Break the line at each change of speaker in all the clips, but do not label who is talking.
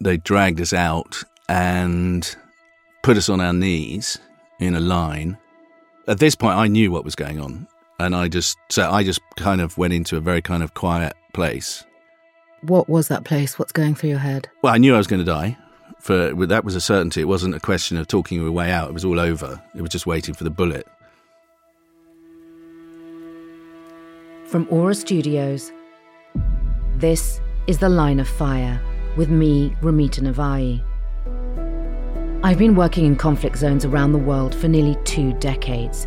they dragged us out and put us on our knees in a line. At this point, I knew what was going on, and I just so I just kind of went into a very kind of quiet place.
What was that place? What's going through your head?
Well, I knew I was going to die. For that was a certainty. It wasn't a question of talking your way out. It was all over. It was just waiting for the bullet.
From Aura Studios, this is The Line of Fire with me, Ramita Navai. I've been working in conflict zones around the world for nearly two decades.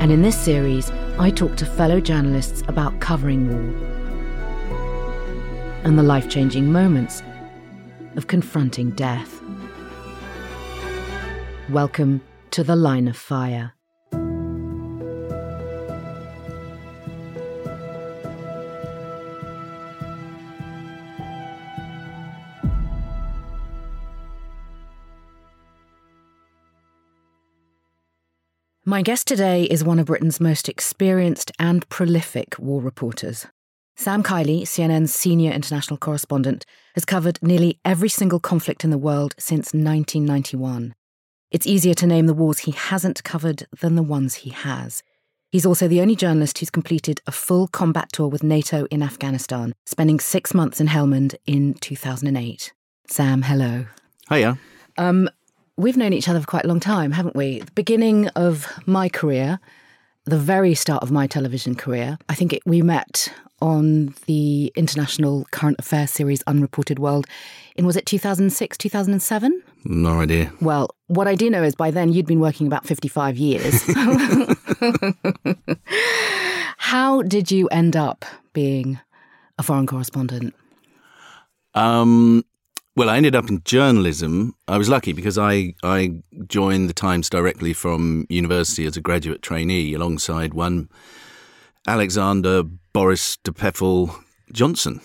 And in this series, I talk to fellow journalists about covering war and the life changing moments of confronting death. Welcome to the Line of Fire. My guest today is one of Britain's most experienced and prolific war reporters. Sam Kiley, CNN's senior international correspondent, has covered nearly every single conflict in the world since 1991. It's easier to name the wars he hasn't covered than the ones he has. He's also the only journalist who's completed a full combat tour with NATO in Afghanistan, spending six months in Helmand in 2008. Sam, hello.
Hiya.
Um, we've known each other for quite a long time, haven't we? The beginning of my career, the very start of my television career, I think it, we met on the international current affairs series Unreported World in, was it 2006, 2007?
No idea.
Well, what I do know is by then you'd been working about 55 years. How did you end up being a foreign correspondent?
Um, well, I ended up in journalism. I was lucky because I, I joined the Times directly from university as a graduate trainee alongside one Alexander Boris de Pfeffel Johnson,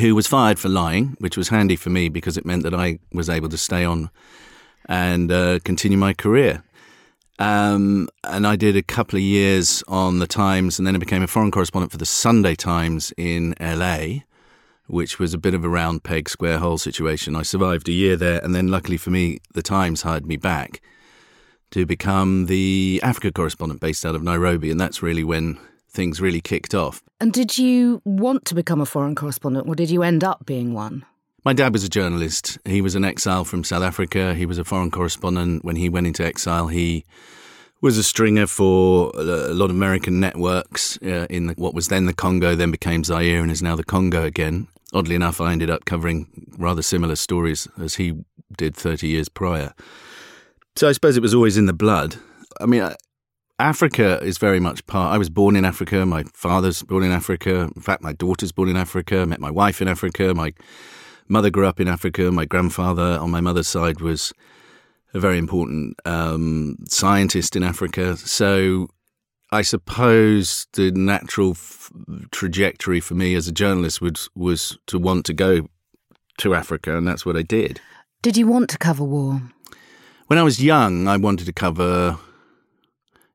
who was fired for lying, which was handy for me because it meant that I was able to stay on and uh, continue my career. Um, and I did a couple of years on the Times, and then I became a foreign correspondent for the Sunday Times in LA, which was a bit of a round peg, square hole situation. I survived a year there, and then luckily for me, the Times hired me back to become the Africa correspondent based out of Nairobi, and that's really when things really kicked off.
And did you want to become a foreign correspondent, or did you end up being one?
My dad was a journalist. He was an exile from South Africa. He was a foreign correspondent. When he went into exile, he was a stringer for a lot of American networks uh, in the, what was then the Congo, then became Zaire, and is now the Congo again. Oddly enough, I ended up covering rather similar stories as he did 30 years prior. So I suppose it was always in the blood. I mean, Africa is very much part. I was born in Africa. My father's born in Africa. In fact, my daughter's born in Africa. Met my wife in Africa. My mother grew up in Africa. My grandfather on my mother's side was a very important um, scientist in Africa. So I suppose the natural f- trajectory for me as a journalist would, was to want to go to Africa, and that's what I did.
Did you want to cover war?
When I was young, I wanted to cover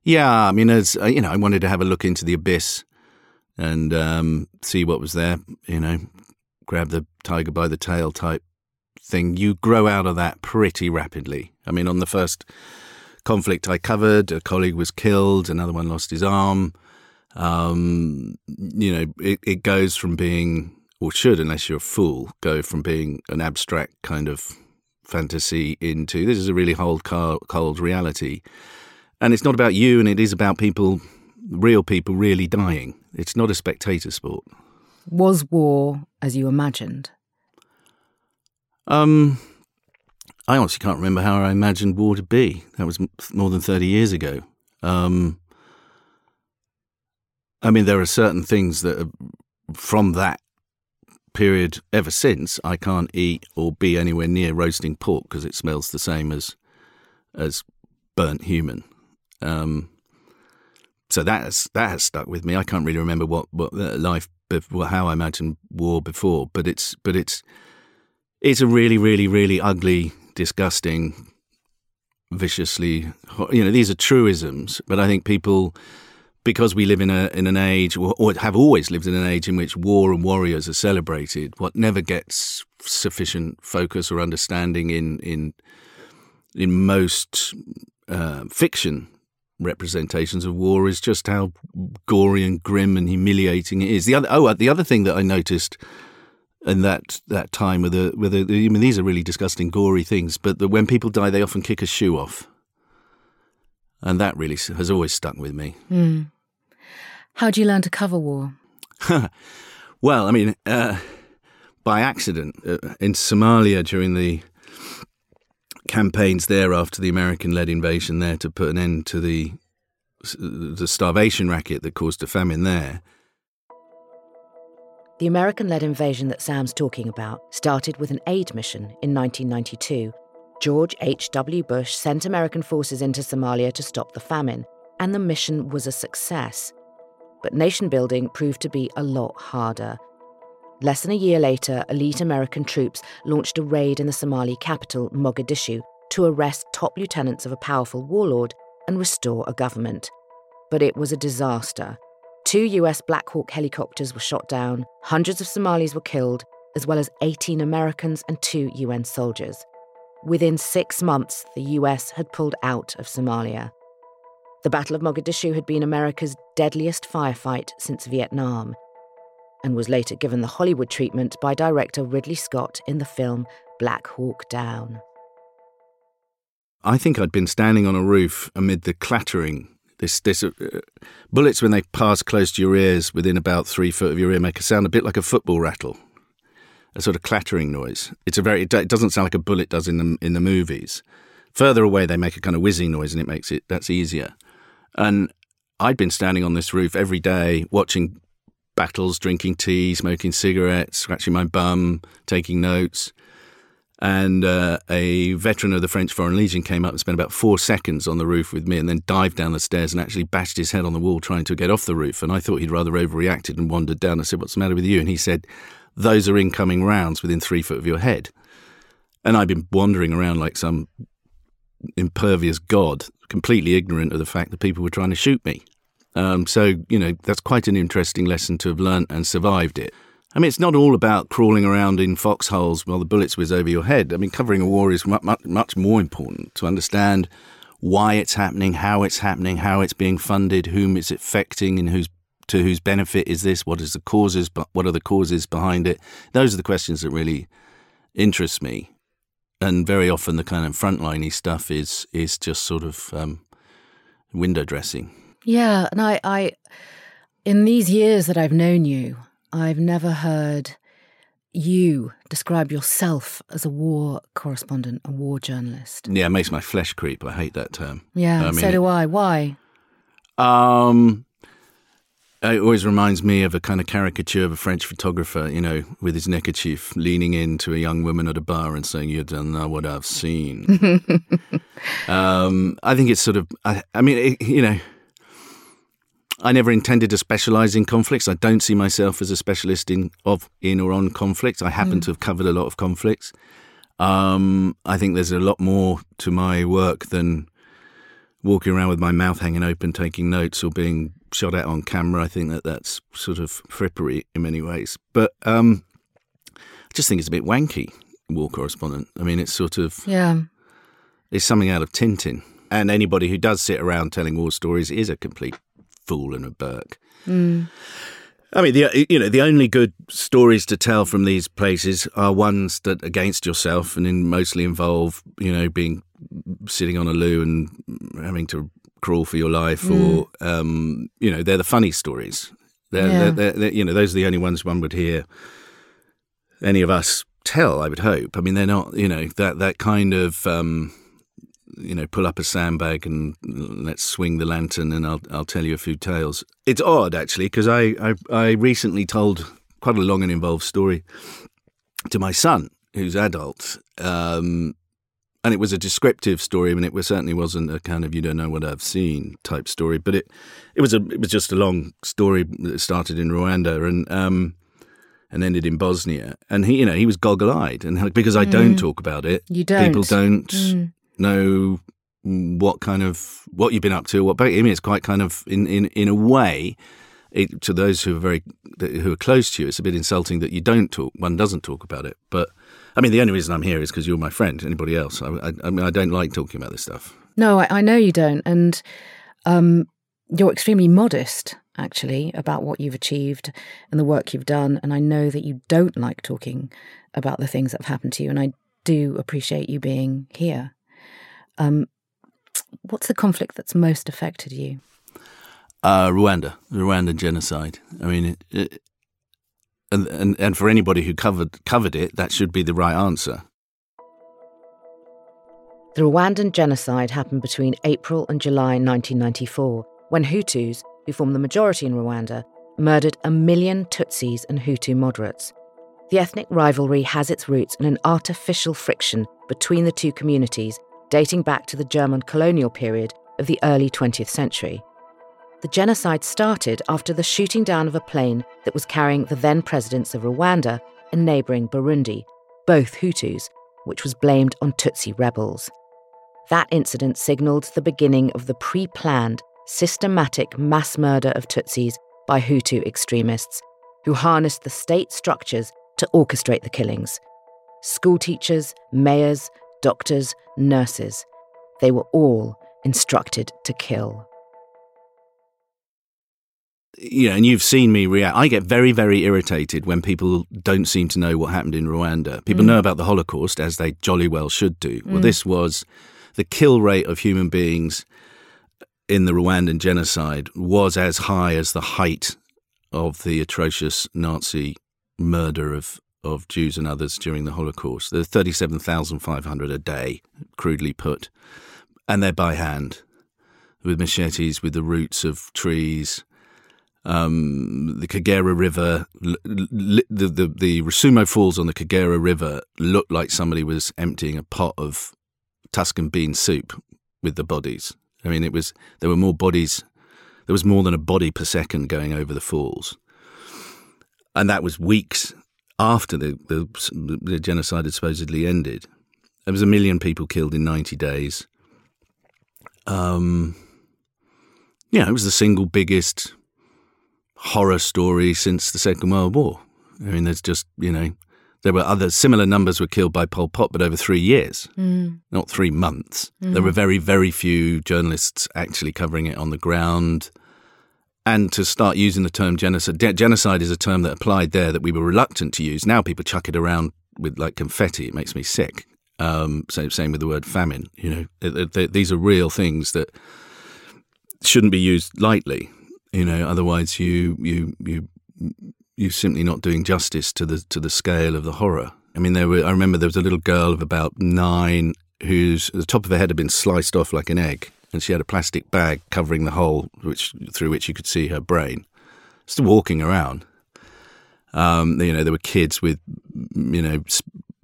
yeah, I mean, as uh, you know, I wanted to have a look into the abyss and um, see what was there. You know, grab the tiger by the tail type thing. You grow out of that pretty rapidly. I mean, on the first conflict I covered, a colleague was killed, another one lost his arm. Um, you know, it, it goes from being, or should, unless you're a fool, go from being an abstract kind of fantasy into this is a really cold, cold reality. And it's not about you, and it is about people, real people, really dying. It's not a spectator sport.
Was war as you imagined?
Um, I honestly can't remember how I imagined war to be. That was more than 30 years ago. Um, I mean, there are certain things that are from that period ever since I can't eat or be anywhere near roasting pork because it smells the same as as burnt human. Um, so that has, that has stuck with me. I can't really remember what what life how I imagined war before, but it's but it's it's a really really really ugly, disgusting, viciously you know these are truisms, but I think people because we live in a in an age, or, have always lived in an age in which war and warriors are celebrated, what never gets sufficient focus or understanding in in in most uh, fiction representations of war is just how gory and grim and humiliating it is. The other oh, the other thing that I noticed in that that time with the with the, I mean these are really disgusting, gory things, but the, when people die, they often kick a shoe off, and that really has always stuck with me.
Mm. How do you learn to cover war?
well, I mean, uh, by accident uh, in Somalia during the campaigns there after the American-led invasion there to put an end to the the starvation racket that caused a famine there.
The American led invasion that Sam's talking about started with an aid mission in 1992. George H.W. Bush sent American forces into Somalia to stop the famine, and the mission was a success. But nation building proved to be a lot harder. Less than a year later, elite American troops launched a raid in the Somali capital, Mogadishu, to arrest top lieutenants of a powerful warlord and restore a government. But it was a disaster. Two US Black Hawk helicopters were shot down, hundreds of Somalis were killed, as well as 18 Americans and two UN soldiers. Within six months, the US had pulled out of Somalia. The Battle of Mogadishu had been America's deadliest firefight since Vietnam, and was later given the Hollywood treatment by director Ridley Scott in the film Black Hawk Down.
I think I'd been standing on a roof amid the clattering. This, this uh, bullets, when they pass close to your ears, within about three foot of your ear, make a sound a bit like a football rattle, a sort of clattering noise. It's a very. It doesn't sound like a bullet does in the in the movies. Further away, they make a kind of whizzing noise, and it makes it that's easier. And I'd been standing on this roof every day, watching battles, drinking tea, smoking cigarettes, scratching my bum, taking notes. And uh, a veteran of the French Foreign Legion came up and spent about four seconds on the roof with me and then dived down the stairs and actually bashed his head on the wall trying to get off the roof. And I thought he'd rather overreacted and wandered down. I said, What's the matter with you? And he said, Those are incoming rounds within three foot of your head. And I'd been wandering around like some impervious god, completely ignorant of the fact that people were trying to shoot me. Um, so, you know, that's quite an interesting lesson to have learnt and survived it. I mean, it's not all about crawling around in foxholes while the bullets whiz over your head. I mean, covering a war is much, much more important to understand why it's happening, how it's happening, how it's being funded, whom it's affecting, and who's to whose benefit is this? What is the causes? But what are the causes behind it? Those are the questions that really interest me. And very often, the kind of frontliney stuff is is just sort of um, window dressing.
Yeah, and I, I, in these years that I've known you, I've never heard you describe yourself as a war correspondent, a war journalist.
Yeah, it makes my flesh creep. I hate that term.
Yeah, I mean, so do I. Why?
Um, it always reminds me of a kind of caricature of a French photographer, you know, with his neckerchief leaning into a young woman at a bar and saying, You don't know what I've seen. um, I think it's sort of, I, I mean, it, you know, I never intended to specialize in conflicts. I don't see myself as a specialist in of in or on conflicts. I happen mm. to have covered a lot of conflicts. Um, I think there's a lot more to my work than walking around with my mouth hanging open, taking notes, or being shot at on camera. I think that that's sort of frippery in many ways. But um, I just think it's a bit wanky. War correspondent. I mean, it's sort of
yeah.
It's something out of Tintin. And anybody who does sit around telling war stories is a complete fool and a berk.
Mm.
I mean, the you know the only good stories to tell from these places are ones that against yourself and in mostly involve you know being sitting on a loo and having to crawl for your life, mm. or um, you know they're the funny stories. They're, yeah. they're, they're, you know those are the only ones one would hear any of us tell. I would hope. I mean, they're not you know that that kind of. Um, you know, pull up a sandbag and let's swing the lantern, and I'll I'll tell you a few tales. It's odd actually because I, I I recently told quite a long and involved story to my son, who's adult, um, and it was a descriptive story. I mean, it was, certainly wasn't a kind of you don't know what I've seen type story, but it it was a it was just a long story that started in Rwanda and. Um, and ended in Bosnia, and he, you know, he was goggle-eyed, and because I mm. don't talk about it,
you don't.
people don't mm know what kind of what you've been up to. What I mean, it's quite kind of in in in a way. It, to those who are very who are close to you, it's a bit insulting that you don't talk. One doesn't talk about it. But I mean, the only reason I'm here is because you're my friend. Anybody else? I, I, I, mean, I don't like talking about this stuff.
No, I, I know you don't, and um, you're extremely modest actually about what you've achieved and the work you've done. And I know that you don't like talking about the things that have happened to you, and I do appreciate you being here. Um, what's the conflict that's most affected you?
Uh, Rwanda, the Rwandan genocide. I mean, it, it, and, and and for anybody who covered covered it, that should be the right answer.
The Rwandan genocide happened between April and July 1994, when Hutus, who form the majority in Rwanda, murdered a million Tutsis and Hutu moderates. The ethnic rivalry has its roots in an artificial friction between the two communities dating back to the German colonial period of the early 20th century. The genocide started after the shooting down of a plane that was carrying the then presidents of Rwanda and neighbouring Burundi, both Hutus, which was blamed on Tutsi rebels. That incident signalled the beginning of the pre planned, systematic mass murder of Tutsis by Hutu extremists who harnessed the state structures to orchestrate the killings. Schoolteachers, mayors, doctors, nurses. They were all instructed to kill.
You know, and you've seen me react. I get very, very irritated when people don't seem to know what happened in Rwanda. People mm. know about the Holocaust, as they jolly well should do. Mm. Well, this was the kill rate of human beings in the Rwandan genocide was as high as the height of the atrocious Nazi murder of of Jews and others during the Holocaust. There's 37,500 a day, crudely put, and they're by hand with machetes, with the roots of trees. Um, the Kagera River, the, the, the Rusumo Falls on the Kagera River looked like somebody was emptying a pot of Tuscan bean soup with the bodies. I mean, it was there were more bodies. There was more than a body per second going over the falls, and that was weeks after the, the, the genocide had supposedly ended. There was a million people killed in 90 days. Um, yeah, it was the single biggest horror story since the Second World War. I mean, there's just, you know, there were other similar numbers were killed by Pol Pot, but over three years, mm. not three months. Mm. There were very, very few journalists actually covering it on the ground and to start using the term genocide. genocide is a term that applied there that we were reluctant to use. Now people chuck it around with like confetti. It makes me sick. Um, same, same with the word famine. You know, it, it, these are real things that shouldn't be used lightly. You know, otherwise you you you you're simply not doing justice to the to the scale of the horror. I mean, there were. I remember there was a little girl of about nine whose the top of her head had been sliced off like an egg and she had a plastic bag covering the hole which through which you could see her brain. Still walking around. Um, you know, there were kids with, you know,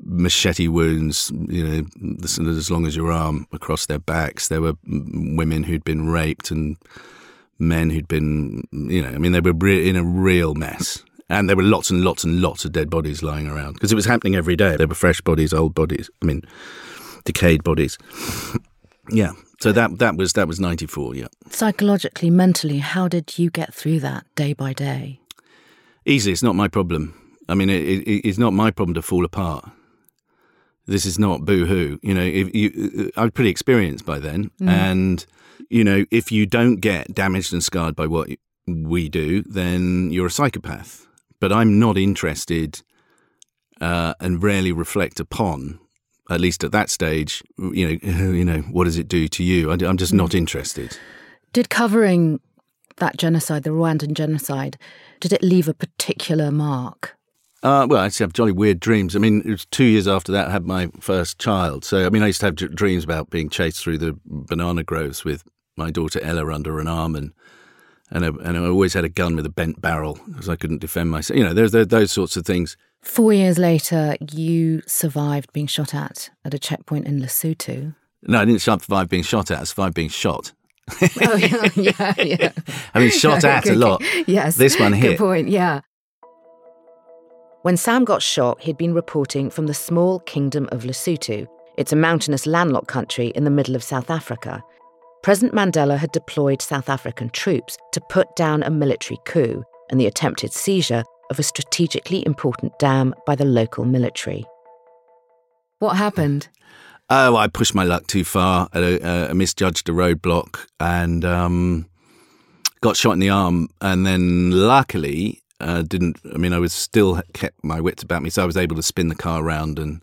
machete wounds, you know, as long as your arm across their backs. There were women who'd been raped and men who'd been, you know, I mean, they were in a real mess. And there were lots and lots and lots of dead bodies lying around because it was happening every day. There were fresh bodies, old bodies. I mean, decayed bodies. Yeah, so that that was that was ninety four. Yeah.
Psychologically, mentally, how did you get through that day by day?
Easy. It's not my problem. I mean, it, it, it's not my problem to fall apart. This is not boo hoo. You know, if you, I was pretty experienced by then, mm. and you know, if you don't get damaged and scarred by what we do, then you're a psychopath. But I'm not interested, uh, and rarely reflect upon at least at that stage, you know, you know, what does it do to you? I, am just not hmm. interested.
Did covering that genocide, the Rwandan genocide, did it leave a particular mark?
Uh, well, I used to have jolly weird dreams. I mean, it was two years after that I had my first child. So, I mean, I used to have dreams about being chased through the banana groves with my daughter Ella under an arm and and, a, and I always had a gun with a bent barrel because I couldn't defend myself. You know, there's there, those sorts of things.
Four years later, you survived being shot at at a checkpoint in Lesotho.
No, I didn't survive being shot at. I survived being shot.
oh yeah, yeah, yeah. I
mean, shot at a lot.
Yes,
this one hit.
Good point. Yeah. When Sam got shot, he'd been reporting from the small kingdom of Lesotho, It's a mountainous landlocked country in the middle of South Africa. President Mandela had deployed South African troops to put down a military coup and the attempted seizure of a strategically important dam by the local military. What happened?
Oh, I pushed my luck too far. I, uh, misjudged a roadblock and um, got shot in the arm. And then luckily, uh, didn't. I mean, I was still kept my wits about me, so I was able to spin the car around and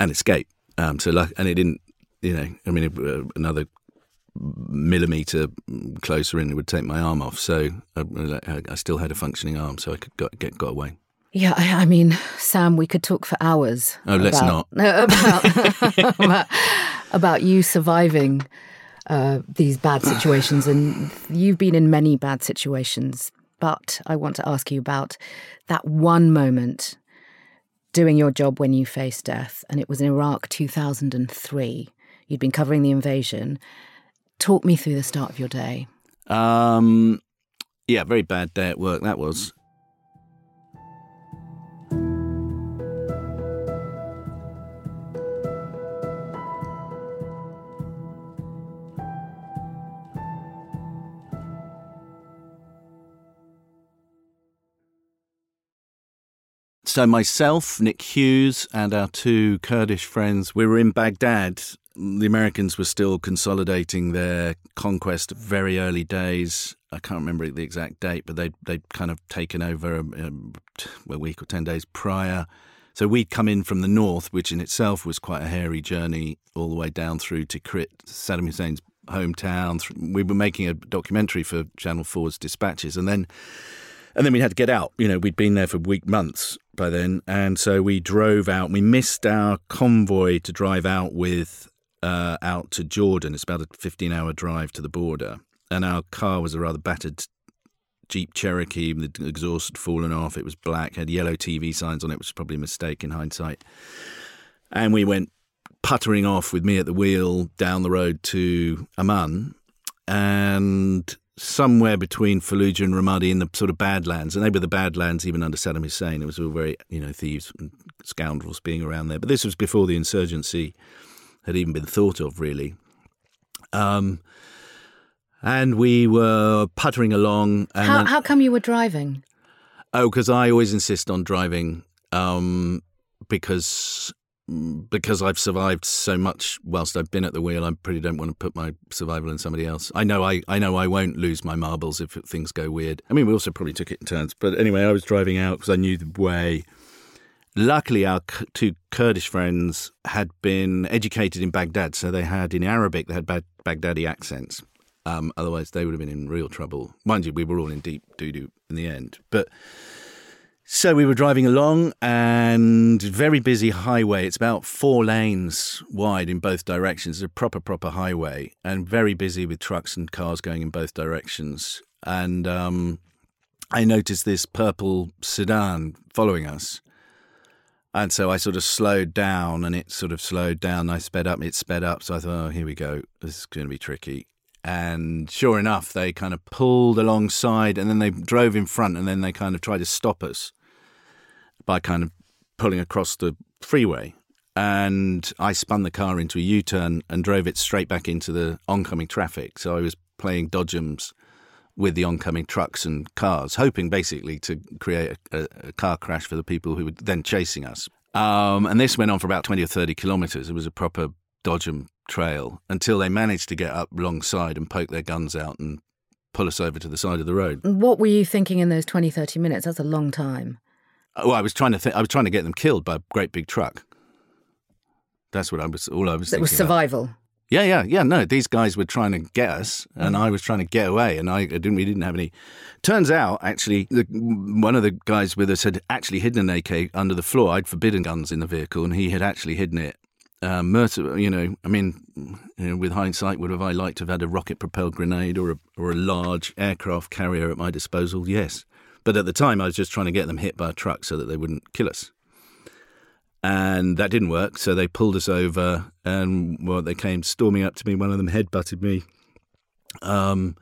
and escape. Um, so, and it didn't. You know, I mean, uh, another millimeter closer in, it would take my arm off. So I, I still had a functioning arm, so I could got, get got away.
Yeah, I, I, mean, Sam, we could talk for hours.
Oh, let's
about,
not.
About, about, about, you surviving uh, these bad situations, and you've been in many bad situations. But I want to ask you about that one moment doing your job when you faced death, and it was in Iraq 2003. You'd been covering the invasion, Talk me through the start of your day.
Um, yeah, very bad day at work that was. So myself, Nick Hughes, and our two Kurdish friends, we were in Baghdad the Americans were still consolidating their conquest very early days. I can't remember the exact date, but they'd, they'd kind of taken over um, um a week or 10 days prior. So we'd come in from the north, which in itself was quite a hairy journey, all the way down through Tikrit, Saddam Hussein's hometown. We were making a documentary for Channel 4's Dispatches, and then and then we had to get out. You know, we'd been there for week months by then, and so we drove out. We missed our convoy to drive out with uh, out to Jordan. It's about a 15 hour drive to the border. And our car was a rather battered Jeep Cherokee. The exhaust had fallen off. It was black, had yellow TV signs on it, which was probably a mistake in hindsight. And we went puttering off with me at the wheel down the road to Amman. And somewhere between Fallujah and Ramadi in the sort of Badlands, and they were the Badlands even under Saddam Hussein. It was all very, you know, thieves and scoundrels being around there. But this was before the insurgency had even been thought of, really. Um, and we were puttering along.
how, how come you were driving?
Oh, because I always insist on driving um, because because I've survived so much whilst I've been at the wheel. I pretty don't want to put my survival in somebody else. I know I, I know I won't lose my marbles if things go weird. I mean, we also probably took it in turns, but anyway, I was driving out because I knew the way. Luckily, our two Kurdish friends had been educated in Baghdad, so they had in Arabic they had Baghdadi accents. Um, otherwise, they would have been in real trouble. Mind you, we were all in deep doo doo in the end. But so we were driving along, and very busy highway. It's about four lanes wide in both directions. It's a proper, proper highway, and very busy with trucks and cars going in both directions. And um, I noticed this purple sedan following us and so I sort of slowed down and it sort of slowed down. I sped up, and it sped up. So I thought, oh, here we go. This is going to be tricky. And sure enough, they kind of pulled alongside and then they drove in front and then they kind of tried to stop us by kind of pulling across the freeway. And I spun the car into a U turn and drove it straight back into the oncoming traffic. So I was playing dodgems with the oncoming trucks and cars, hoping basically to create a, a car crash for the people who were then chasing us. Um, and this went on for about 20 or 30 kilometres. It was a proper dodgem trail until they managed to get up alongside and poke their guns out and pull us over to the side of the road.
What were you thinking in those 20, 30 minutes? That's a long time.
Well, I was trying to th- I was trying to get them killed by a great big truck. That's what I was. All I was. Thinking.
It was survival.
About. Yeah, yeah, yeah. No, these guys were trying to get us, and mm. I was trying to get away, and I didn't. We didn't have any. Turns out, actually, the, one of the guys with us had actually hidden an AK under the floor. I'd forbidden guns in the vehicle, and he had actually hidden it. Mercer, you know, I mean, you know, with hindsight, would have I liked to have had a rocket-propelled grenade or a or a large aircraft carrier at my disposal? Yes, but at the time, I was just trying to get them hit by a truck so that they wouldn't kill us and that didn't work. So they pulled us over, and well, they came storming up to me. One of them headbutted me, um,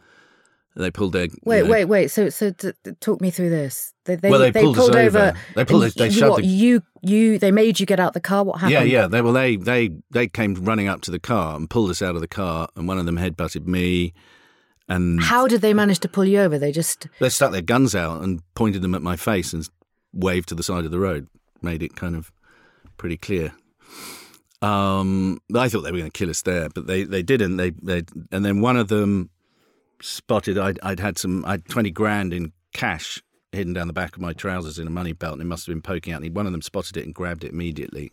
They pulled their
Wait,
you know-
wait, wait. So, so t- t- talk me through this. They, they,
Well, they pulled us over. They pulled us- they
you,
shoved
what,
the-
you, you. They made you get out the car. What happened?
Yeah, yeah. They well, they they they came running up to the car and pulled us out of the car, and one of them headbutted me, and
How did they manage to pull you over? They just.
they stuck their guns out and pointed them at my face and waved to the side of the road, made it kind of pretty clear. Um, I thought they were going to kill us there, but they, they didn't. They, they and then one of them spotted I'd, I'd had some I'd twenty grand in cash hidden down the back of my trousers in a money belt, and it must have been poking out. And one of them spotted it and grabbed it immediately.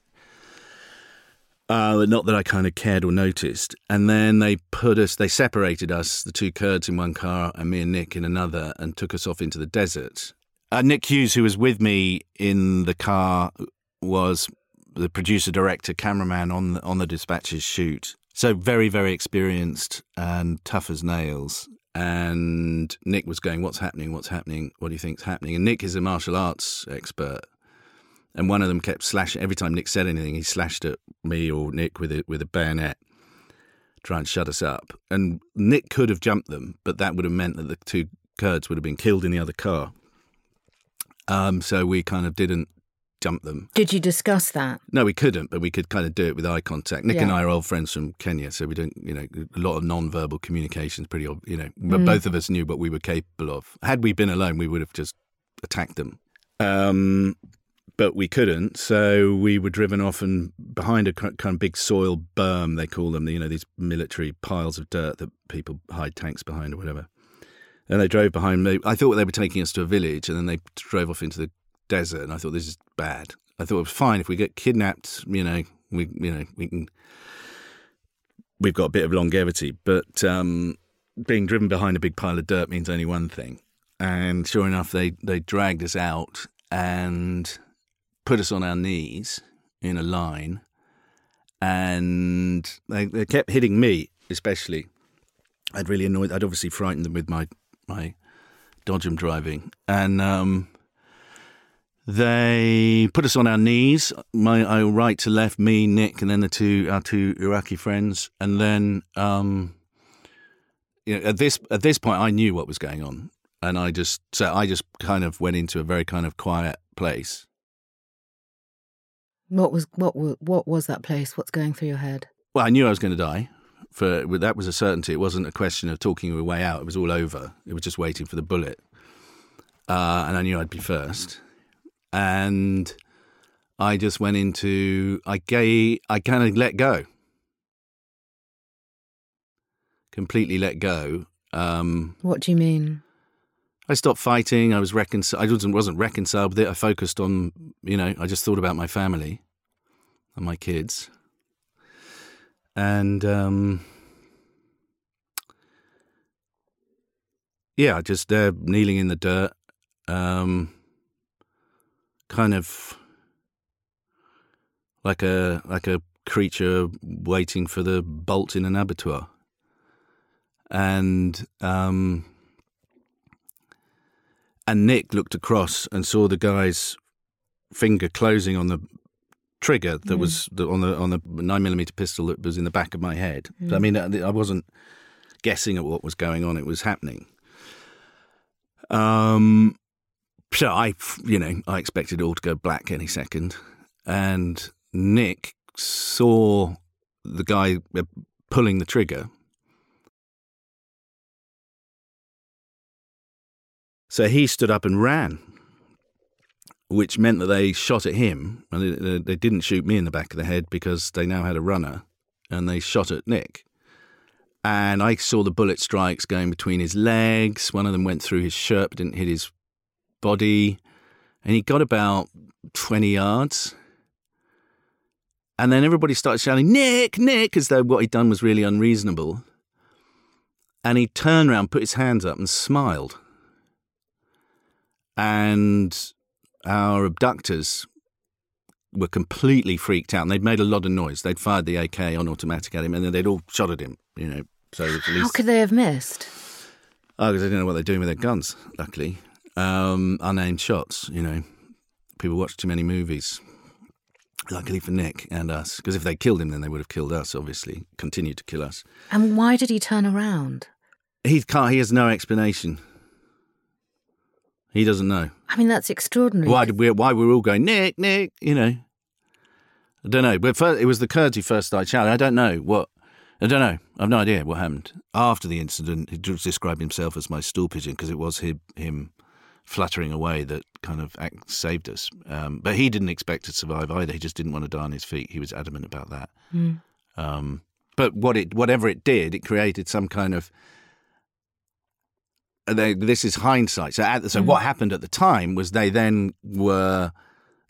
Uh, not that I kind of cared or noticed. And then they put us, they separated us, the two Kurds in one car and me and Nick in another, and took us off into the desert. Uh, Nick Hughes, who was with me in the car, was the producer, director, cameraman on the, on the Dispatches shoot. So very, very experienced and tough as nails. And Nick was going, "What's happening? What's happening? What do you think's happening?" And Nick is a martial arts expert, and one of them kept slashing. Every time Nick said anything, he slashed at me or Nick with a with a bayonet, try and shut us up. And Nick could have jumped them, but that would have meant that the two Kurds would have been killed in the other car. Um, so we kind of didn't jump them.
Did you discuss that?
No, we couldn't, but we could kind of do it with eye contact. Nick and I are old friends from Kenya, so we don't, you know, a lot of non-verbal communication is pretty, ob- you know,
Mm.
but both of us knew what we were capable of. Had we been alone, we would have just attacked them. Um, but we couldn't, so we were driven off and behind a kind of big soil berm, they call them, you know, these military piles of dirt that people hide tanks behind or whatever. And they drove behind me. I thought they were taking us to a village, and then they drove off into the desert. And I thought this is bad. I thought it was fine if we get kidnapped. You know, we you know we can. We've got a bit of longevity, but um, being driven behind a big pile of dirt means only one thing. And sure enough, they they dragged us out and put us on our knees in a line, and they, they kept hitting me especially. I'd really annoyed. I'd obviously frightened them with my my dodgem driving, and um, they put us on our knees. My I right to left, me, Nick, and then the two our two Iraqi friends, and then um, you know, at this at this point, I knew what was going on, and I just so I just kind of went into a very kind of quiet place.
What was what what was that place? What's going through your head?
Well, I knew I was going to die. For that was a certainty. It wasn't a question of talking your way out. It was all over. It was just waiting for the bullet, uh, and I knew I'd be first. And I just went into. I gave. I kind of let go. Completely let go. Um,
What do you mean?
I stopped fighting. I was reconciled. I wasn't, wasn't reconciled with it. I focused on, you know, I just thought about my family and my kids. And, um, yeah, just there kneeling in the dirt, um, kind of like a, like a creature waiting for the bolt in an abattoir. And, um, and Nick looked across and saw the guy's finger closing on the trigger that was the, on the on the nine millimeter pistol that was in the back of my head. I mean, I I wasn't guessing at what was going on; it was happening. Um, so I, you know, I expected all to go black any second, and Nick saw the guy uh, pulling the trigger. So he stood up and ran, which meant that they shot at him, and they didn't shoot me in the back of the head because they now had a runner, and they shot at Nick. And I saw the bullet strikes going between his legs. One of them went through his shirt, but didn't hit his body, and he got about twenty yards. And then everybody started shouting, Nick, Nick, as though what he'd done was really unreasonable. And he turned around, put his hands up, and smiled and our abductors were completely freaked out and they'd made a lot of noise. They'd fired the AK on automatic at him and then they'd all shot at him, you know. So
How
least
could they have missed?
Oh, because they didn't know what they're doing with their guns, luckily. Um, unaimed shots, you know. People watch too many movies. Luckily for Nick and us. Because if they killed him, then they would have killed us, obviously. Continued to kill us.
And why did he turn around?
he can't. He has no explanation. He doesn't know
I mean, that's extraordinary.
why. Did we? Why we're all going Nick, Nick? You know. I don't know. But first, it was the Kurds who first started shouting. I don't know what. I don't know. I've no idea what happened after the incident. He described himself as my stool pigeon because it was him, him fluttering away that kind of saved us. Um, but he didn't expect to survive either. He just didn't want to die on his feet. He was adamant about that.
Mm.
Um, but what it, whatever it did, it created some kind of. uh, They, this is hindsight. So, at, so what happened at the time was they then were.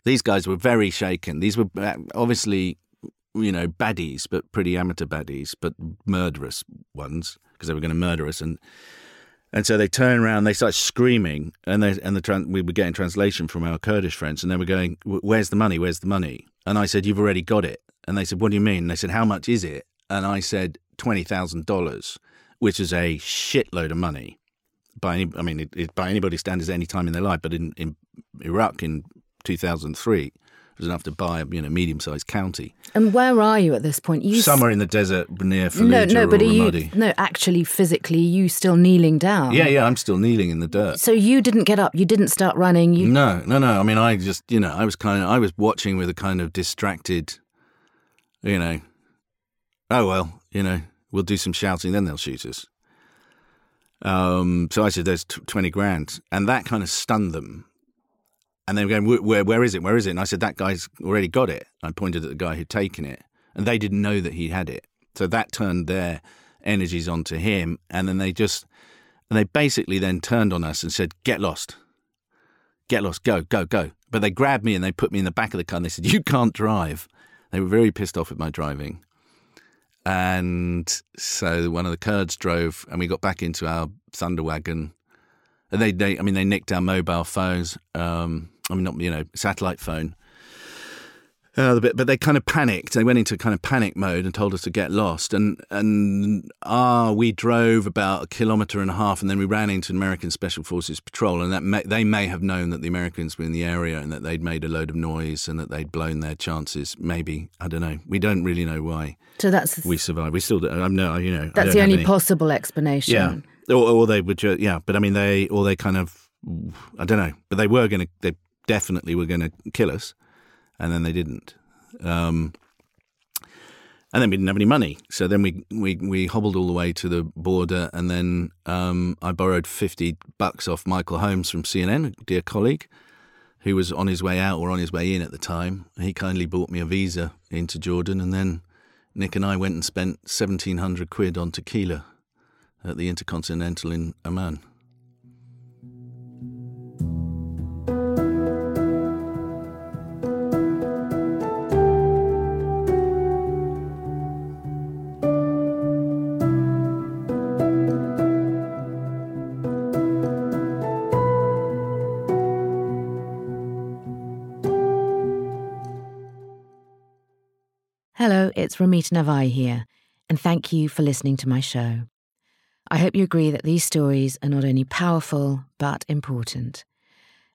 These guys were very shaken. These were uh, obviously, you know, baddies, but pretty amateur baddies, but murderous ones because they were going to murder us. And and so they turn around, they start screaming, and they and the we were getting translation from our Kurdish friends, and they were going, "Where's the money? Where's the money?" And I said, "You've already got it." And they said, "What do you mean?" And they said, "How much is it?" And I said, twenty thousand dollars, which is a shitload of money. By any, I mean, it, it, by anybody's standards, any time in their life, but in, in Iraq in 2003, Enough to buy a you know medium-sized county.
And where are you at this point? You
somewhere s- in the desert near Fallujah
no, no, but are you, No, actually, physically, you still kneeling down.
Yeah, yeah, I'm still kneeling in the dirt.
So you didn't get up. You didn't start running. You...
No, no, no. I mean, I just you know, I was kind of I was watching with a kind of distracted, you know. Oh well, you know, we'll do some shouting, then they'll shoot us. Um, so I said, "There's t- twenty grand," and that kind of stunned them and they were going, "Wh- where, where is it? Where is it? And I said, that guy's already got it. I pointed at the guy who'd taken it. And they didn't know that he had it. So that turned their energies onto him. And then they just, and they basically then turned on us and said, get lost get lost, go, go, go. But they grabbed me and they put me in the back of the car and they said, You can't drive. They were very pissed off with my driving. And so one of the Kurds drove and we got back into our Thunder wagon. And they, they I mean, they nicked our mobile phones. Um, I mean, not, you know, satellite phone. Uh, but, but they kind of panicked. They went into kind of panic mode and told us to get lost. And and ah, we drove about a kilometre and a half, and then we ran into an American Special Forces patrol. And that may, they may have known that the Americans were in the area and that they'd made a load of noise and that they'd blown their chances. Maybe I don't know. We don't really know why
so that's
we survived. We still don't. I'm no, you know.
That's the only
any-
possible explanation.
yeah. Or, or they would, yeah. But I mean, they, or they kind of, I don't know. But they were going to, they definitely were going to kill us, and then they didn't. Um, and then we didn't have any money, so then we, we, we hobbled all the way to the border, and then um, I borrowed fifty bucks off Michael Holmes from CNN, a dear colleague, who was on his way out or on his way in at the time. He kindly bought me a visa into Jordan, and then Nick and I went and spent seventeen hundred quid on tequila at the Intercontinental in Amman.
It's Ramita Navai here, and thank you for listening to my show. I hope you agree that these stories are not only powerful, but important.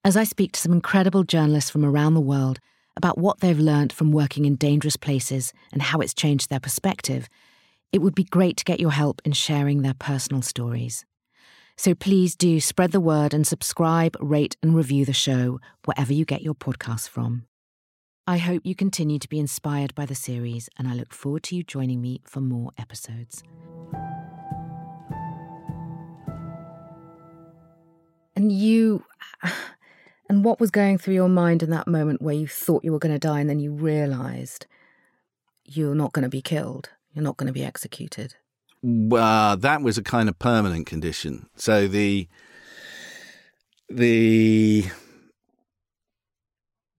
As I speak to some incredible journalists from around the world about what they've learned from working in dangerous places and how it's changed their perspective, it would be great to get your help in sharing their personal stories. So please do spread the word and subscribe, rate, and review the show wherever you get your podcasts from. I hope you continue to be inspired by the series, and I look forward to you joining me for more episodes. And you, and what was going through your mind in that moment where you thought you were going to die and then you realized you're not going to be killed, you're not going to be executed?
Well, that was a kind of permanent condition. So the the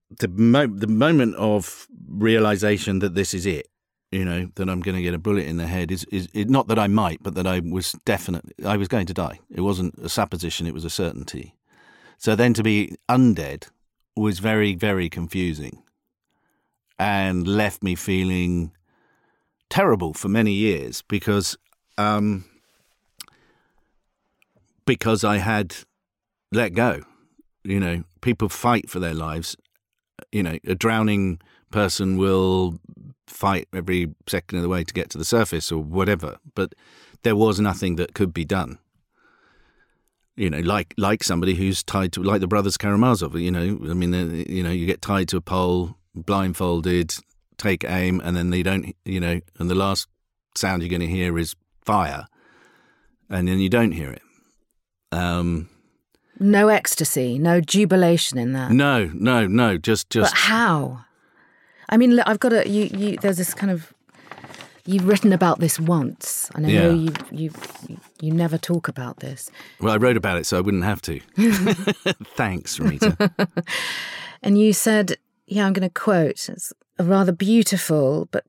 the mo- the moment of realization that this is it, you know, that I'm going to get a bullet in the head is is not that I might, but that I was definitely I was going to die. It wasn't a supposition; it was a certainty. So then to be undead was very very confusing, and left me feeling terrible for many years because um, because I had let go. You know, people fight for their lives. You know, a drowning person will fight every second of the way to get to the surface or whatever, but there was nothing that could be done. You know, like like somebody who's tied to like the brothers Karamazov. You know, I mean, uh, you know, you get tied to a pole, blindfolded, take aim, and then they don't. You know, and the last sound you're going to hear is fire, and then you don't hear it. Um,
no ecstasy, no jubilation in that.
No, no, no. Just, just.
But how? I mean, look, I've got a. You, you. There's this kind of. You've written about this once, and I
Yeah.
know you, you, you never talk about this.
Well, I wrote about it, so I wouldn't have to. Thanks, Ramita.
And you said, yeah, I'm going to quote. It's a rather beautiful, but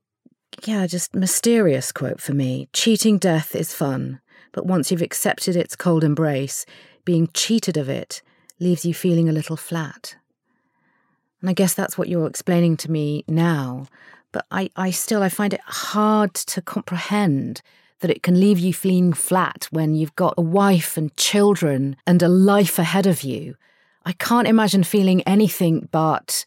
yeah, just mysterious quote for me. Cheating death is fun, but once you've accepted its cold embrace, being cheated of it leaves you feeling a little flat. And I guess that's what you're explaining to me now. But I, I still I find it hard to comprehend that it can leave you feeling flat when you've got a wife and children and a life ahead of you. I can't imagine feeling anything but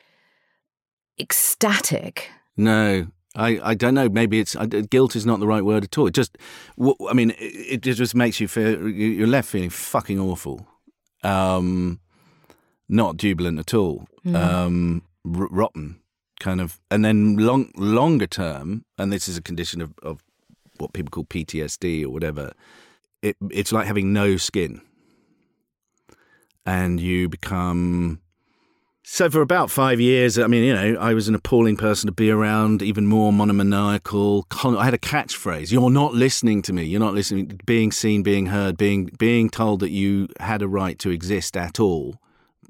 ecstatic.
No, I, I don't know. Maybe it's guilt is not the right word at all. It just, w- I mean, it, it just makes you feel you- you're left feeling fucking awful, um, not jubilant at all, um, r- rotten kind of. And then long longer term, and this is a condition of, of what people call PTSD or whatever. It, it's like having no skin, and you become so for about five years, I mean, you know, I was an appalling person to be around, even more monomaniacal. I had a catchphrase: "You're not listening to me. You're not listening." Being seen, being heard, being being told that you had a right to exist at all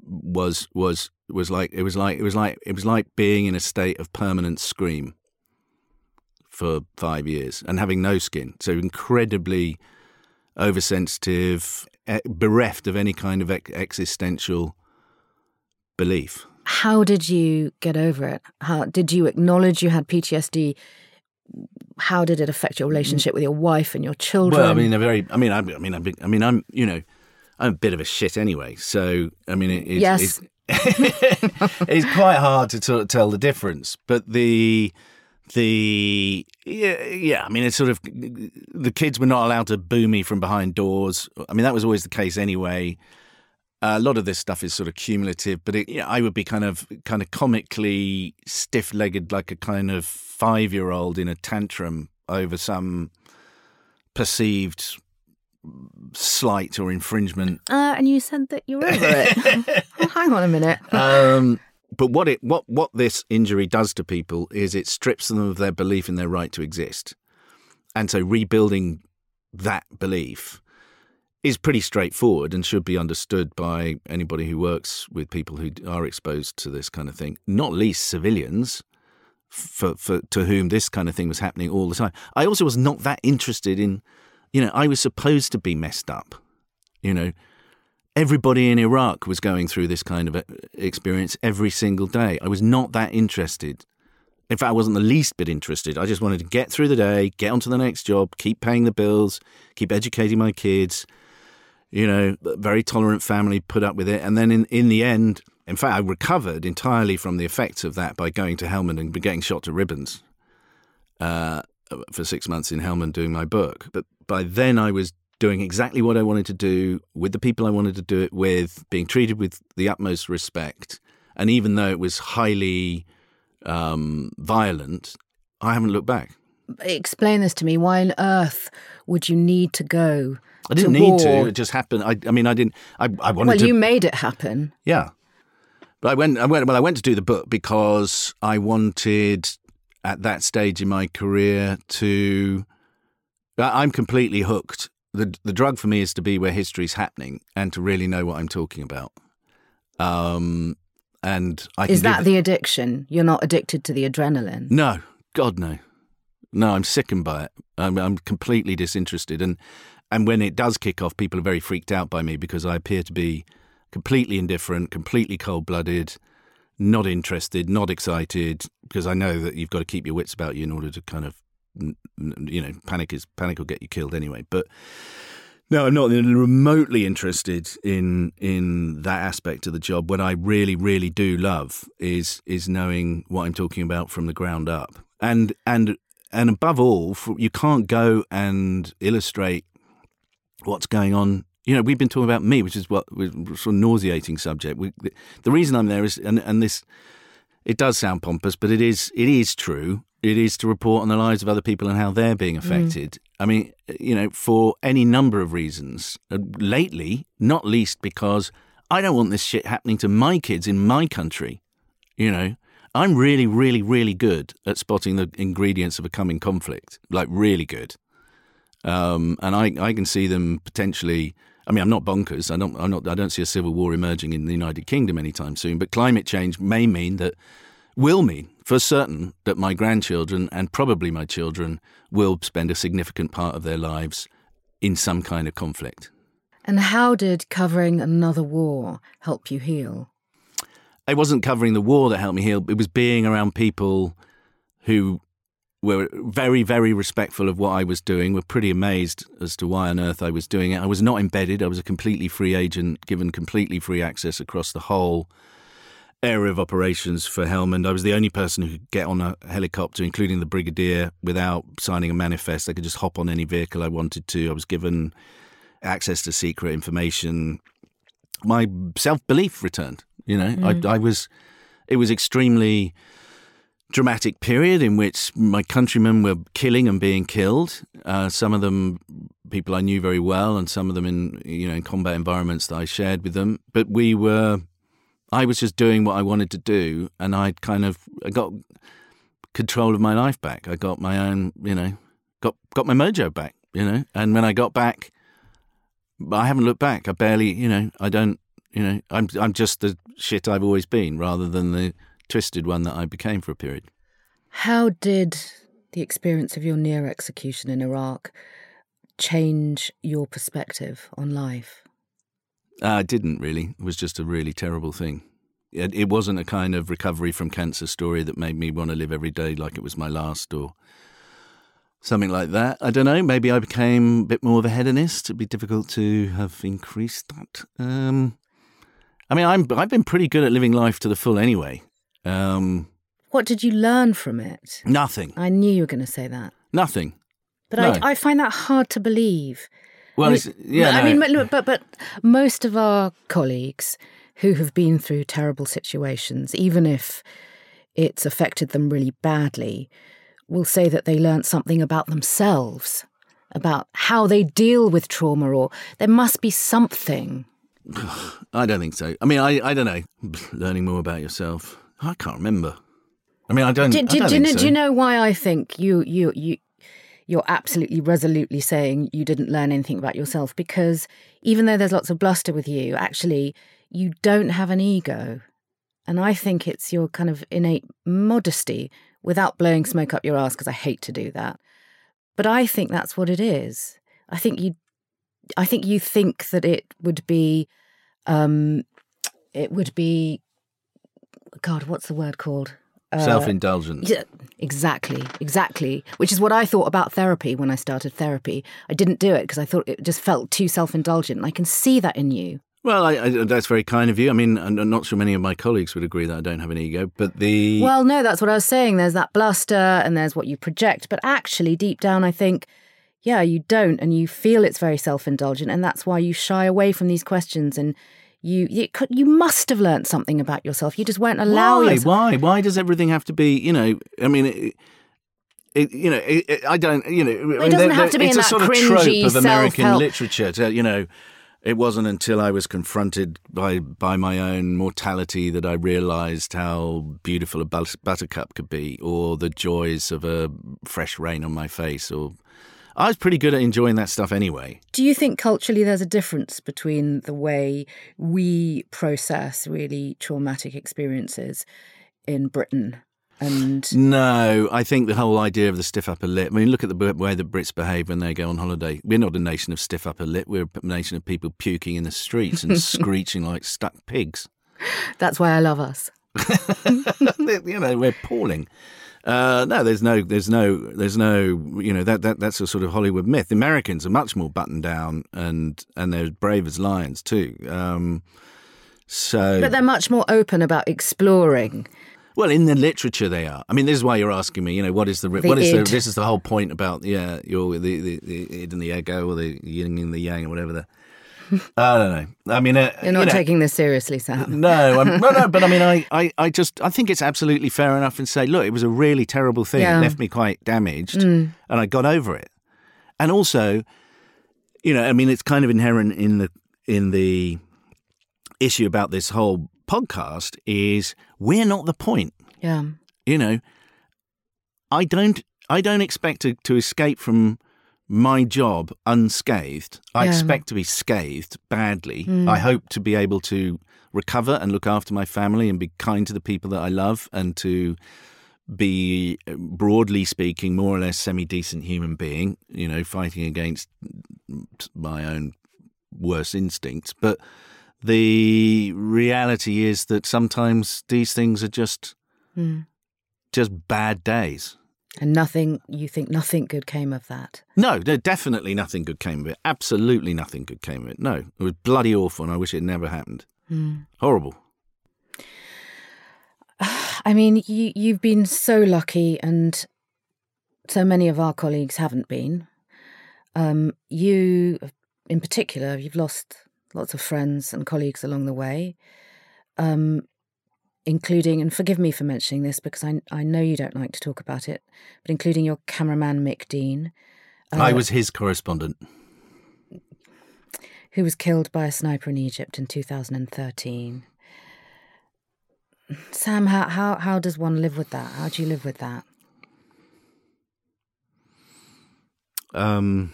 was was was like it was like it was like it was like being in a state of permanent scream for five years and having no skin. So incredibly oversensitive, eh, bereft of any kind of existential belief.
How did you get over it? How did you acknowledge you had PTSD? How did it affect your relationship with your wife and your children?
Well, I mean, a very. I mean, I, I mean, I'm, I mean, I'm, you know, I'm a bit of a shit anyway. So, I mean, it, it's,
Yes.
it's, it's quite hard to sort of tell the difference. But the, the, yeah, yeah. I mean, it's sort of the kids were not allowed to boo me from behind doors. I mean, that was always the case anyway. A lot of this stuff is sort of cumulative, but it, yeah, I would be kind of kind of comically stiff-legged, like a kind of five-year-old in a tantrum over some perceived slight or infringement.
uh, and you said that you're over it. well, hang on a minute.
Um, but what it what what this injury does to people is it strips them of their belief in their right to exist, and so rebuilding that belief is pretty straightforward and should be understood by anybody who works with people who are exposed to this kind of thing, not least civilians. For, for to whom this kind of thing was happening all the time. I also was not that interested in, you know, I was supposed to be messed up, you know, everybody in Iraq was going through this kind of uh, experience every single day. I was not that interested. In fact, I wasn't the least bit interested. I just wanted to get through the day, get onto the next job, keep paying the bills, keep educating my kids. You know, very tolerant family put up with it. And then in, in the end, in fact, I recovered entirely from the effects of that by going to Helmand and getting shot to ribbons uh, for six months in Helmand doing my book. But by then, I was doing exactly what I wanted to do with the people I wanted to do it with, being treated with the utmost respect. And even though it was highly um, violent, I haven't looked back.
Explain this to me. Why on earth would you need to go?
I didn't
to
need
war?
to. It just happened. I, I mean, I didn't. I, I wanted
Well,
to.
you made it happen.
Yeah, but I went. I went. Well, I went to do the book because I wanted, at that stage in my career, to. I'm completely hooked. the The drug for me is to be where history's happening and to really know what I'm talking about. Um, and I
Is that the addiction? You're not addicted to the adrenaline.
no, God no, no. I'm sickened by it. I'm, I'm completely disinterested, and and when it does kick off, people are very freaked out by me because I appear to be completely indifferent, completely cold blooded, not interested, not excited. Because I know that you've got to keep your wits about you in order to kind of, you know, panic is panic will get you killed anyway. But no, I'm not remotely interested in in that aspect of the job. What I really, really do love is is knowing what I'm talking about from the ground up, and and and above all, you can't go and illustrate what's going on You know, we've been talking about me, which is what sort of nauseating subject. We, the, the reason I'm there is, and, and this, it does sound pompous, but it is, it is true. It is to report on the lives of other people and how they're being affected. Mm. I mean, you know, for any number of reasons. Uh, lately, not least because I don't want this shit happening to my kids in my country. You know, I'm really, really, really good at spotting the ingredients of a coming conflict. Like really good. Um, and I, I can see them potentially. I mean, I'm not bonkers. I don't, I'm not, I don't see a civil war emerging in the United Kingdom anytime soon. But climate change may mean that, will mean for certain that my grandchildren and probably my children will spend a significant part of their lives in some kind of conflict.
And how did covering another war help you heal?
It wasn't covering the war that helped me heal. It was being around people who were very, very respectful of what I was doing, were pretty amazed as to why on earth I was doing it. I was not embedded. I was a completely free agent, given completely free access across the whole area of operations for Helmand. I was the only person who could get on a helicopter, including the brigadier, without signing a manifest. I could just hop on any vehicle I wanted to. I was given access to secret information. My self belief returned. You know, mm. I, I was. It was extremely dramatic period in which my countrymen were killing and being killed. Uh, some of them people I knew very well, and some of them in you know in combat environments that I shared with them. But we were I was just doing what I wanted to do, and I kind of I got control of my life back. I got my own, you know, got got my mojo back, you know. And when I got back, I haven't looked back. I barely, you know, I don't, you know, I'm I'm just the shit I've always been, rather than the twisted one that I became for a period.
How did the experience of your near execution in Iraq change your perspective on life?
Uh, it didn't really. It was just a really terrible thing. It, it wasn't a kind of recovery from cancer story that made me want to live every day like it was my last or something like that. I don't know. Maybe I became a bit more of a hedonist. It'd be difficult to have increased that. Um, I mean, I'm I've been pretty good at living life to the full anyway. Um,
what did you learn from it?
Nothing.
I knew you were going to say that.
Nothing.
But no. I, I find that hard to believe.
Well, I mean, yeah,
I mean, but, but but most of our colleagues who have been through terrible situations, even if it's affected them really badly, will say that they learned something about themselves, about how they deal with trauma, or there must be something.
I don't think so. I mean, I I don't know. Learning more about yourself. I can't remember. I mean, I don't. Do,
do,
I don't
do, you know,
so.
do you know why I think you you you you're absolutely resolutely saying you didn't learn anything about yourself because even though there's lots of bluster with you, actually, you don't have an ego. And I think it's your kind of innate modesty without blowing smoke up your ass, because I hate to do that. But I think that's what it is. I think you, I think you think that it would be, um, it would be, God, what's the word called?
Uh, Self indulgence.
Yeah, exactly, exactly. Which is what I thought about therapy when I started therapy. I didn't do it because I thought it just felt too self indulgent. I can see that in you.
Well, I, I, that's very kind of you. I mean, I'm not sure many of my colleagues would agree that I don't have an ego, but the.
Well, no, that's what I was saying. There's that bluster and there's what you project. But actually, deep down, I think, yeah, you don't. And you feel it's very self indulgent. And that's why you shy away from these questions and you you, you must have learned something about yourself. You just won't allow
why?
yourself.
Why? Why does everything have to be? You know, I mean. It, it, you know, it, I don't. You know,
it doesn't have to be
it's
in
a sort of trope of American
self-help.
literature. To, you know, it wasn't until I was confronted by by my own mortality that I realised how beautiful a buttercup could be, or the joys of a fresh rain on my face, or I was pretty good at enjoying that stuff anyway.
Do you think culturally there's a difference between the way we process really traumatic experiences in Britain and
no, I think the whole idea of the stiff upper lip. I mean, look at the way the Brits behave when they go on holiday. We're not a nation of stiff upper lip. We're a nation of people puking in the streets and screeching like stuck pigs.
That's why I love us.
you know, we're appalling. Uh, no, there's no, there's no, there's no, you know, that, that that's a sort of Hollywood myth. The Americans are much more buttoned down and and they're brave as lions too. Um, so,
but they're much more open about exploring.
Well, in the literature, they are. I mean, this is why you're asking me. You know, what is the,
the
what is the? This is the whole point about yeah, your the, the, the id and the ego, or the yin and the yang, or whatever the I don't know. I mean, uh,
You're not
you know,
taking this seriously, Sam.
No, I'm, no, no. But I mean, I, I, I just, I think it's absolutely fair enough and say, look, it was a really terrible thing.
Yeah.
It left me quite damaged, and I got over it. And also, you know, I mean, it's kind of inherent in the in the issue about this whole podcast is we're not the point.
Yeah.
You know, I don't, I don't expect to, to escape from my job unscathed. I
Yeah.
expect to be scathed badly.
Mm.
I hope to be able to recover and look after my family and be kind to the people that I love and to be broadly speaking more or less semi decent human being, you know, fighting against my own worst instincts. But the reality is that sometimes these things are just
Mm.
just bad days.
And nothing, you think nothing good came of that.
No, there definitely nothing good came of it. Absolutely nothing good came of it. No, it was bloody awful, and I wish it never happened.
Mm.
Horrible.
I mean, you, you've been so lucky, and so many of our colleagues haven't been. Um, you, in particular, you've lost lots of friends and colleagues along the way, um, including, and forgive me for mentioning this because I, I know you don't like to talk about it, but including your cameraman, Mick Deane,
I
uh,
was his correspondent.
who was killed by a sniper in Egypt in 2013. Sam, how, how, how does one live with that? How do you live with that?
Um,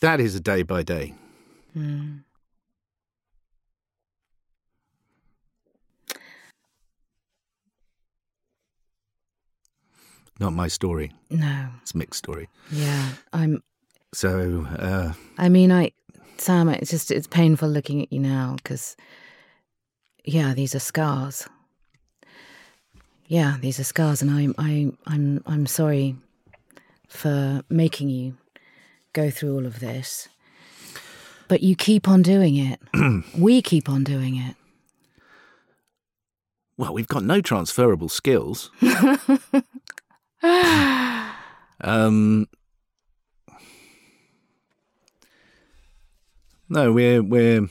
that is a day by day.
Mm.
Not my story.
No,
It's Mick's story.
yeah, I'm.
So, uh,
I mean, I, Sam, it's just it's painful looking at you now because, yeah, these are scars. Yeah, these are scars, and I'm I I'm I'm sorry for making you go through all of this. But you keep on doing it. we keep on doing it.
well, we've got no transferable skills. um, no, we're we're.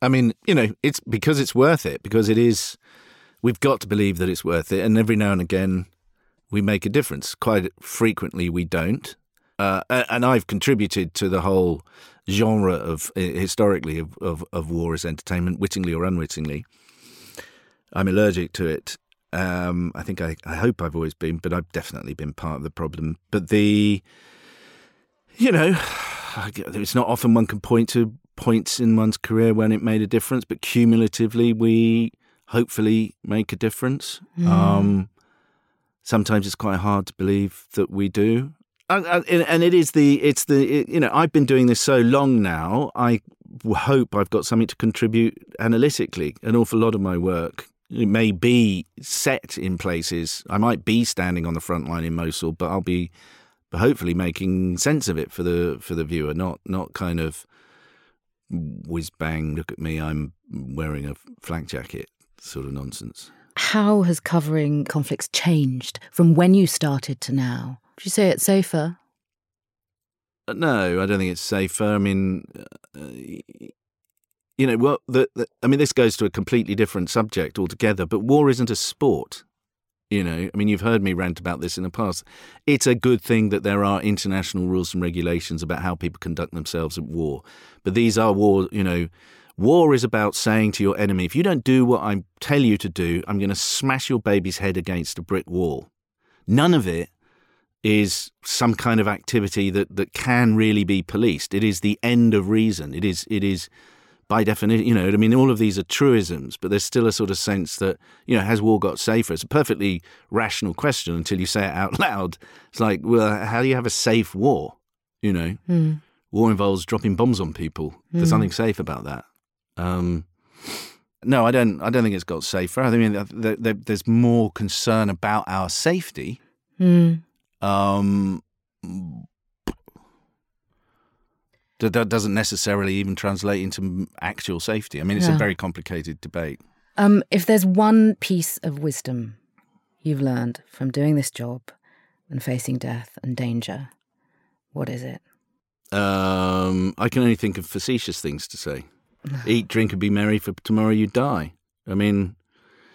I mean, you know, it's because it's worth it. Because it is. We've got to believe that it's worth it, and every now and again, we make a difference. Quite frequently, we don't. Uh, and I've contributed to the whole genre of historically of, of, of war as entertainment, wittingly or unwittingly. I'm allergic to it. Um, I think I, I hope I've always been, but I've definitely been part of the problem. But the, you know, it's not often one can point to points in one's career when it made a difference, but cumulatively we hopefully make a difference. Um, sometimes it's quite hard to believe that we do. And, and- and it is the it's the it, you know I've been doing this so long now. I hope I've got something to contribute analytically. An awful lot of my work it may be set in places. I might be standing on the front line in Mosul, but I'll be hopefully making sense of it for the for the viewer, not not kind of whiz bang. Look at me, I'm wearing a flak jacket sort of nonsense.
How has covering conflicts changed from when you started to now? Would you say it's safer?
Uh, No, I don't think it's safer. I mean, uh, you know, well, the, the, I mean, this goes to a completely different subject altogether. But war isn't a sport. You know, I mean, you've heard me rant about this in the past. It's a good thing that there are international rules and regulations about how people conduct themselves at war. But these are war. You know, war is about saying to your enemy, if you don't do what I tell you to do, I'm going to smash your baby's head against a brick wall. None of it is some kind of activity that, that can really be policed. It is the end of reason. It is it is by definition, you know, I mean, all of these are truisms, but there's still a sort of sense that, you know, has war got safer? It's a perfectly rational question until you say it out loud. It's like, well, how do you have a safe war? You know,
Hmm.
war involves dropping bombs on people. There's
Mm.
nothing safe about that. Um, no, I don't. I don't think it's got safer. I mean, there, there, there's more concern about our safety.
Hmm.
Um, that, that doesn't necessarily even translate into actual safety. I mean, it's
Yeah.
a very complicated debate.
Um, if there's one piece of wisdom you've learned from doing this job and facing death and danger, What is it?
Um, I can only think of facetious things to say. Eat, drink, and be merry, for tomorrow you die. I mean,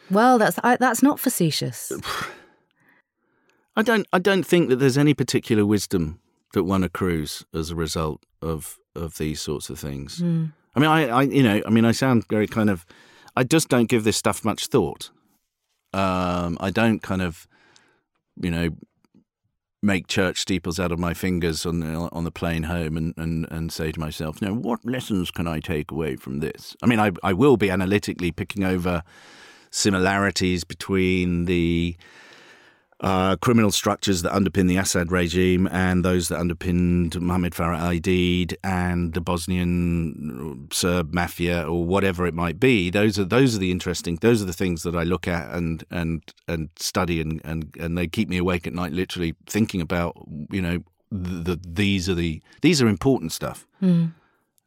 Well, that's I, that's not facetious.
I don't. I don't think that there's any particular wisdom that one accrues as a result of of these sorts of things.
Hmm.
I mean, I, I, you know, I mean, I sound very kind of. I just don't give this stuff much thought. Um, I don't kind of, you know, make church steeples out of my fingers on the on the plane home and, and, and say to myself, now what lessons can I take away from this? I mean, I I will be analytically picking over similarities between the uh, criminal structures that underpin the Assad regime and those that underpinned Mohammed Farah al-Aidid and the Bosnian Serb mafia or whatever it might be. Those are those are the interesting. Those are the things that I look at and and and study and and, and they keep me awake at night, literally thinking about you know the, the these are the these are important stuff.
Hmm.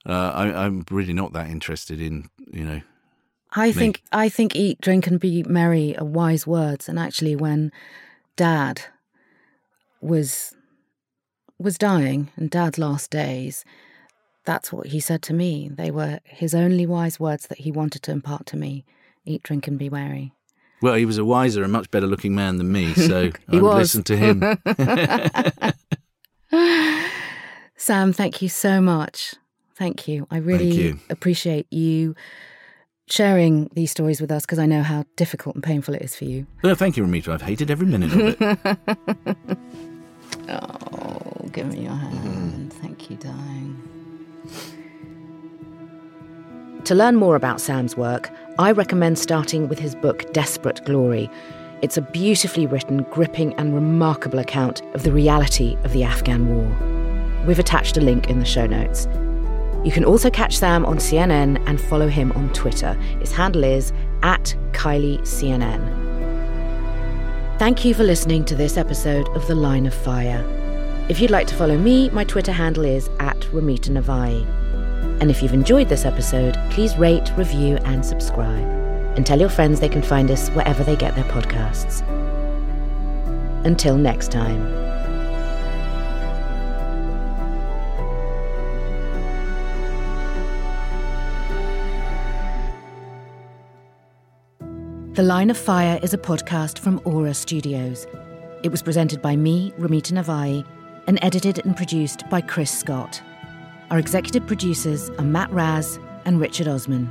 Uh, I, I'm really not that interested in you know
I think I think eat, drink, and be merry are wise words. And actually, when Dad was was dying and Dad's last days, that's what he said to me. They were his only wise words that he wanted to impart to me: eat, drink, and be merry.
Well, he was a wiser and much better looking man than me, so I
was.
listened to him.
Sam, thank you so much. Thank you. I really
you.
appreciate you sharing these stories with us because I know how difficult and painful it is for you.
no, thank you, Ramita. I've hated every minute of it.
Oh, give me your hand. Thank you, darling. To learn more about Sam's work, I recommend starting with his book Desperate Glory. It's a beautifully written, gripping, and remarkable account of the reality of the Afghan war. We've attached a link in the show notes. You can also catch Sam on CNN and follow him on Twitter. His handle is at KileyCNN. Thank you for listening to this episode of The Line of Fire. If you'd like to follow me, my Twitter handle is at Ramita Navai. And if you've enjoyed this episode, please rate, review, and subscribe. And tell your friends they can find us wherever they get their podcasts. Until next time. The Line of Fire is a podcast from Aura Studios. It was presented by me, Ramita Navai, and edited and produced by Chris Scott. Our executive producers are Matt Raz and Richard Osman.